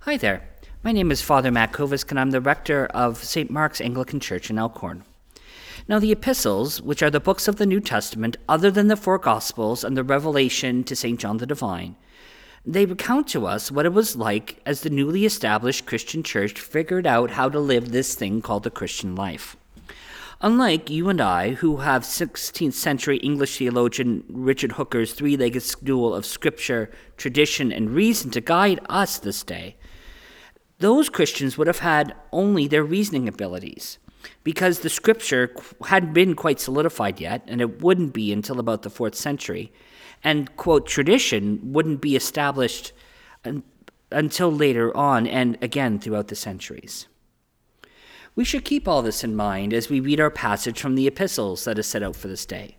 Hi there. My name is Father Matt Kovisk, and I'm the rector of St. Mark's Anglican Church in Elkhorn. Now, the epistles, which are the books of the New Testament other than the four Gospels and the Revelation to St. John the Divine, they recount to us what it was like as the newly established Christian church figured out how to live this thing called the Christian life. Unlike you and I, who have 16th century English theologian Richard Hooker's three legged stool of scripture, tradition, and reason to guide us this day, those Christians would have had only their reasoning abilities because the scripture hadn't been quite solidified yet, and it wouldn't be until about the fourth century. And, quote, tradition wouldn't be established un- until later on and again throughout the centuries. We should keep all this in mind as we read our passage from the epistles that is set out for this day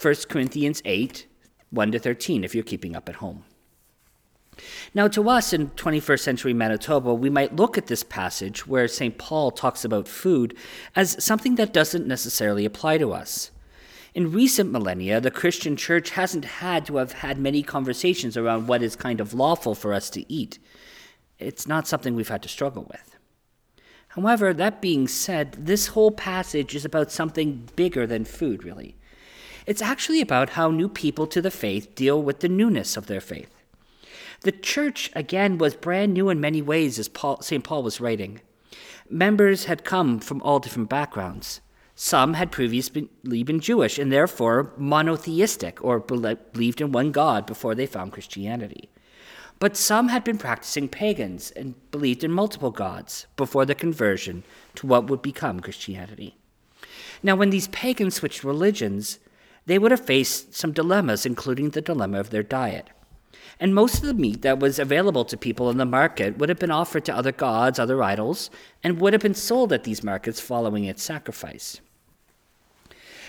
1 Corinthians 8 1 to 13, if you're keeping up at home. Now, to us in 21st century Manitoba, we might look at this passage where St. Paul talks about food as something that doesn't necessarily apply to us. In recent millennia, the Christian church hasn't had to have had many conversations around what is kind of lawful for us to eat. It's not something we've had to struggle with. However, that being said, this whole passage is about something bigger than food, really. It's actually about how new people to the faith deal with the newness of their faith. The church, again, was brand new in many ways, as St. Paul was writing. Members had come from all different backgrounds. Some had previously been Jewish and therefore monotheistic or believed in one God before they found Christianity. But some had been practicing pagans and believed in multiple gods before the conversion to what would become Christianity. Now, when these pagans switched religions, they would have faced some dilemmas, including the dilemma of their diet and most of the meat that was available to people in the market would have been offered to other gods, other idols, and would have been sold at these markets following its sacrifice.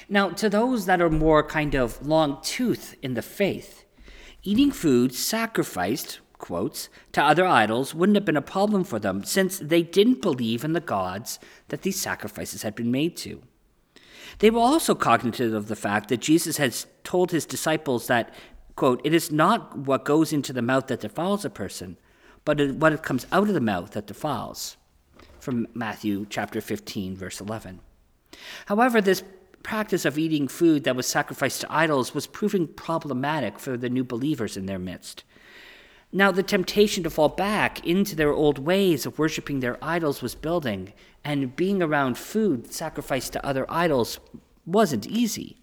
Now, to those that are more kind of long tooth in the faith, eating food sacrificed, quotes, to other idols wouldn't have been a problem for them since they didn't believe in the gods that these sacrifices had been made to. They were also cognizant of the fact that Jesus had told his disciples that quote, it is not what goes into the mouth that defiles a person, but what comes out of the mouth that defiles. From Matthew chapter 15, verse 11. However, this practice of eating food that was sacrificed to idols was proving problematic for the new believers in their midst. Now, the temptation to fall back into their old ways of worshiping their idols was building, and being around food sacrificed to other idols wasn't easy.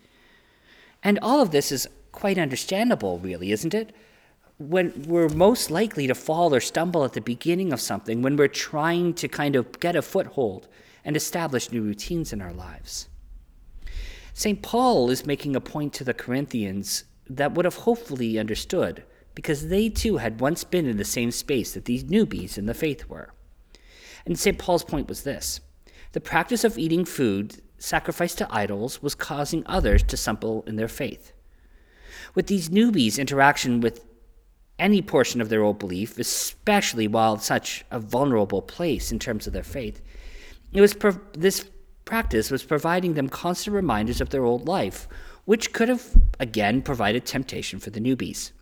And all of this is quite understandable, really, isn't it? When we're most likely to fall or stumble at the beginning of something, when we're trying to kind of get a foothold and establish new routines in our lives. St. Paul is making a point to the Corinthians that would have hopefully understood, because they too had once been in the same space that these newbies in the faith were. And St. Paul's point was this the practice of eating food sacrificed to idols was causing others to stumble in their faith. With these newbies' interaction with any portion of their old belief, especially while such a vulnerable place in terms of their faith, it was this practice was providing them constant reminders of their old life, which could have again provided temptation for the newbies.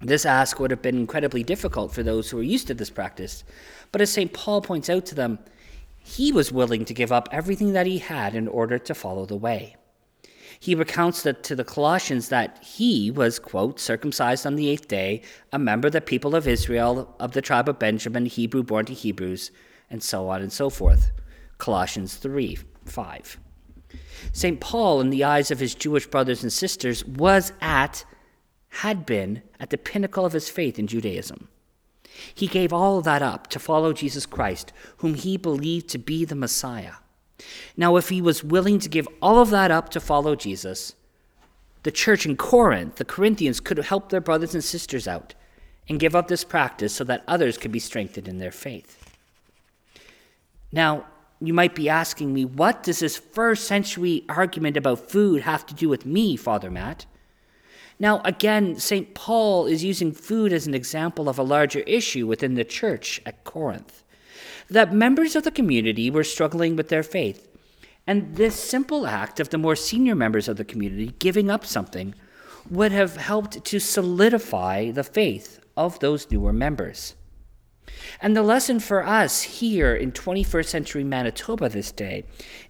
This ask would have been incredibly difficult for those who were used to this practice, but as St. Paul points out to them, he was willing to give up everything that he had in order to follow the way he recounts that to the Colossians that he was, quote, circumcised on the eighth day, a member of the people of Israel, of the tribe of Benjamin, Hebrew born to Hebrews, and so on and so forth. Colossians 3 5. St. Paul, in the eyes of his Jewish brothers and sisters, was at, had been, at the pinnacle of his faith in Judaism. He gave all that up to follow Jesus Christ, whom he believed to be the Messiah. Now, if he was willing to give all of that up to follow Jesus, the church in Corinth, the Corinthians, could help their brothers and sisters out and give up this practice so that others could be strengthened in their faith. Now, you might be asking me, what does this first century argument about food have to do with me, Father Matt? Now, again, St. Paul is using food as an example of a larger issue within the church at Corinth that members of the community were struggling with their faith. And this simple act of the more senior members of the community giving up something would have helped to solidify the faith of those newer members. And the lesson for us here in 21st century Manitoba this day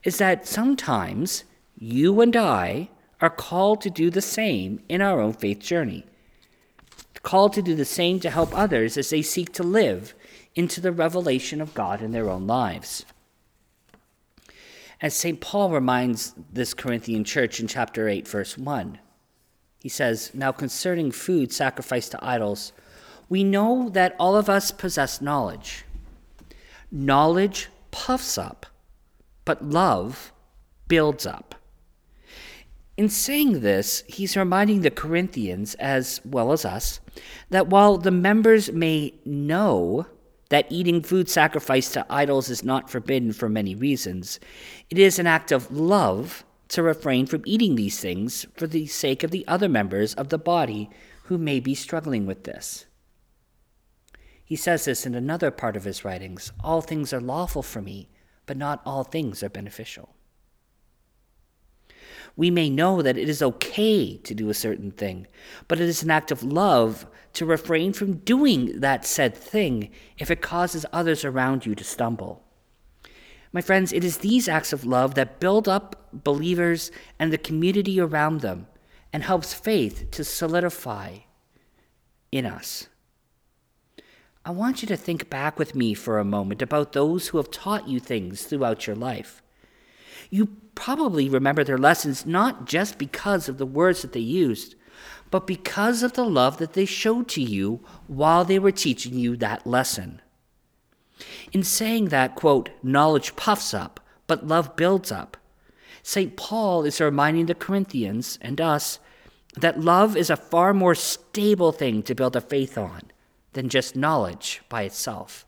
is that sometimes you and I are called to do the same in our own faith journey. Called to do the same to help others as they seek to live into the revelation of God in their own lives. As St. Paul reminds this Corinthian church in chapter 8, verse 1, he says, Now concerning food sacrificed to idols, we know that all of us possess knowledge. Knowledge puffs up, but love builds up. In saying this, he's reminding the Corinthians, as well as us, that while the members may know that eating food sacrificed to idols is not forbidden for many reasons, it is an act of love to refrain from eating these things for the sake of the other members of the body who may be struggling with this. He says this in another part of his writings All things are lawful for me, but not all things are beneficial. We may know that it is okay to do a certain thing, but it is an act of love to refrain from doing that said thing if it causes others around you to stumble. My friends, it is these acts of love that build up believers and the community around them and helps faith to solidify in us. I want you to think back with me for a moment about those who have taught you things throughout your life. You probably remember their lessons not just because of the words that they used, but because of the love that they showed to you while they were teaching you that lesson. In saying that, quote, knowledge puffs up, but love builds up, St. Paul is reminding the Corinthians and us that love is a far more stable thing to build a faith on than just knowledge by itself.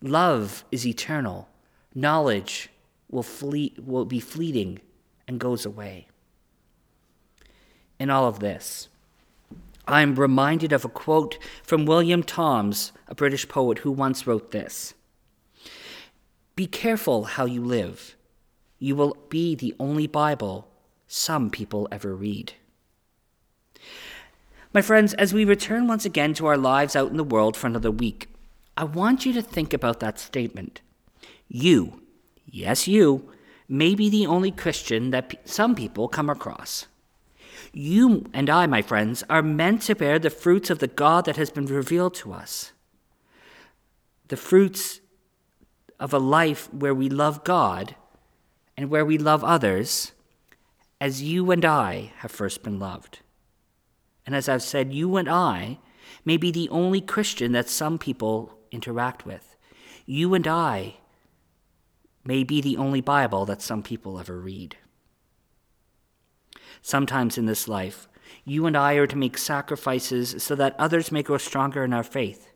Love is eternal. Knowledge will, flee, will be fleeting and goes away. In all of this, I'm reminded of a quote from William Toms, a British poet who once wrote this Be careful how you live. You will be the only Bible some people ever read. My friends, as we return once again to our lives out in the world for another week, I want you to think about that statement. You, yes, you, may be the only Christian that p- some people come across. You and I, my friends, are meant to bear the fruits of the God that has been revealed to us. The fruits of a life where we love God and where we love others as you and I have first been loved. And as I've said, you and I may be the only Christian that some people interact with. You and I may be the only Bible that some people ever read. Sometimes in this life, you and I are to make sacrifices so that others may grow stronger in our faith.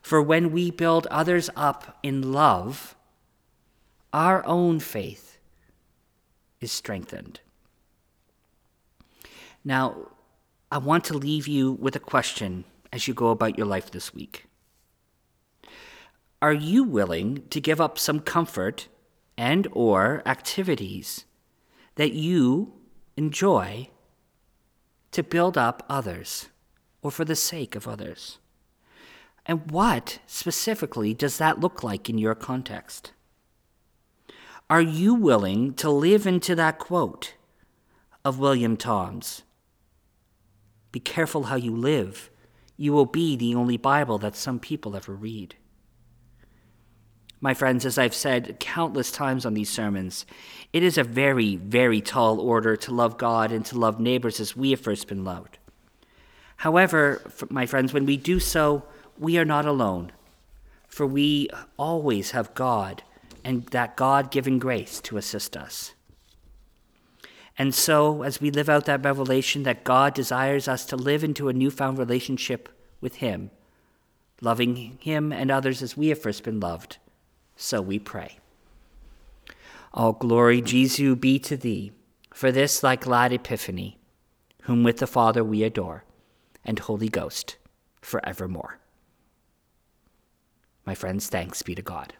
For when we build others up in love, our own faith is strengthened. Now, I want to leave you with a question as you go about your life this week. Are you willing to give up some comfort and or activities that you enjoy to build up others or for the sake of others? And what specifically does that look like in your context? Are you willing to live into that quote of William Toms? Be careful how you live. You will be the only Bible that some people ever read. My friends, as I've said countless times on these sermons, it is a very, very tall order to love God and to love neighbors as we have first been loved. However, my friends, when we do so, we are not alone, for we always have God and that God given grace to assist us. And so, as we live out that revelation that God desires us to live into a newfound relationship with Him, loving Him and others as we have first been loved, so we pray. All glory, Jesu, be to Thee, for this thy glad epiphany, whom with the Father we adore, and Holy Ghost, for evermore. My friends, thanks be to God.